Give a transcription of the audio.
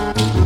Bye.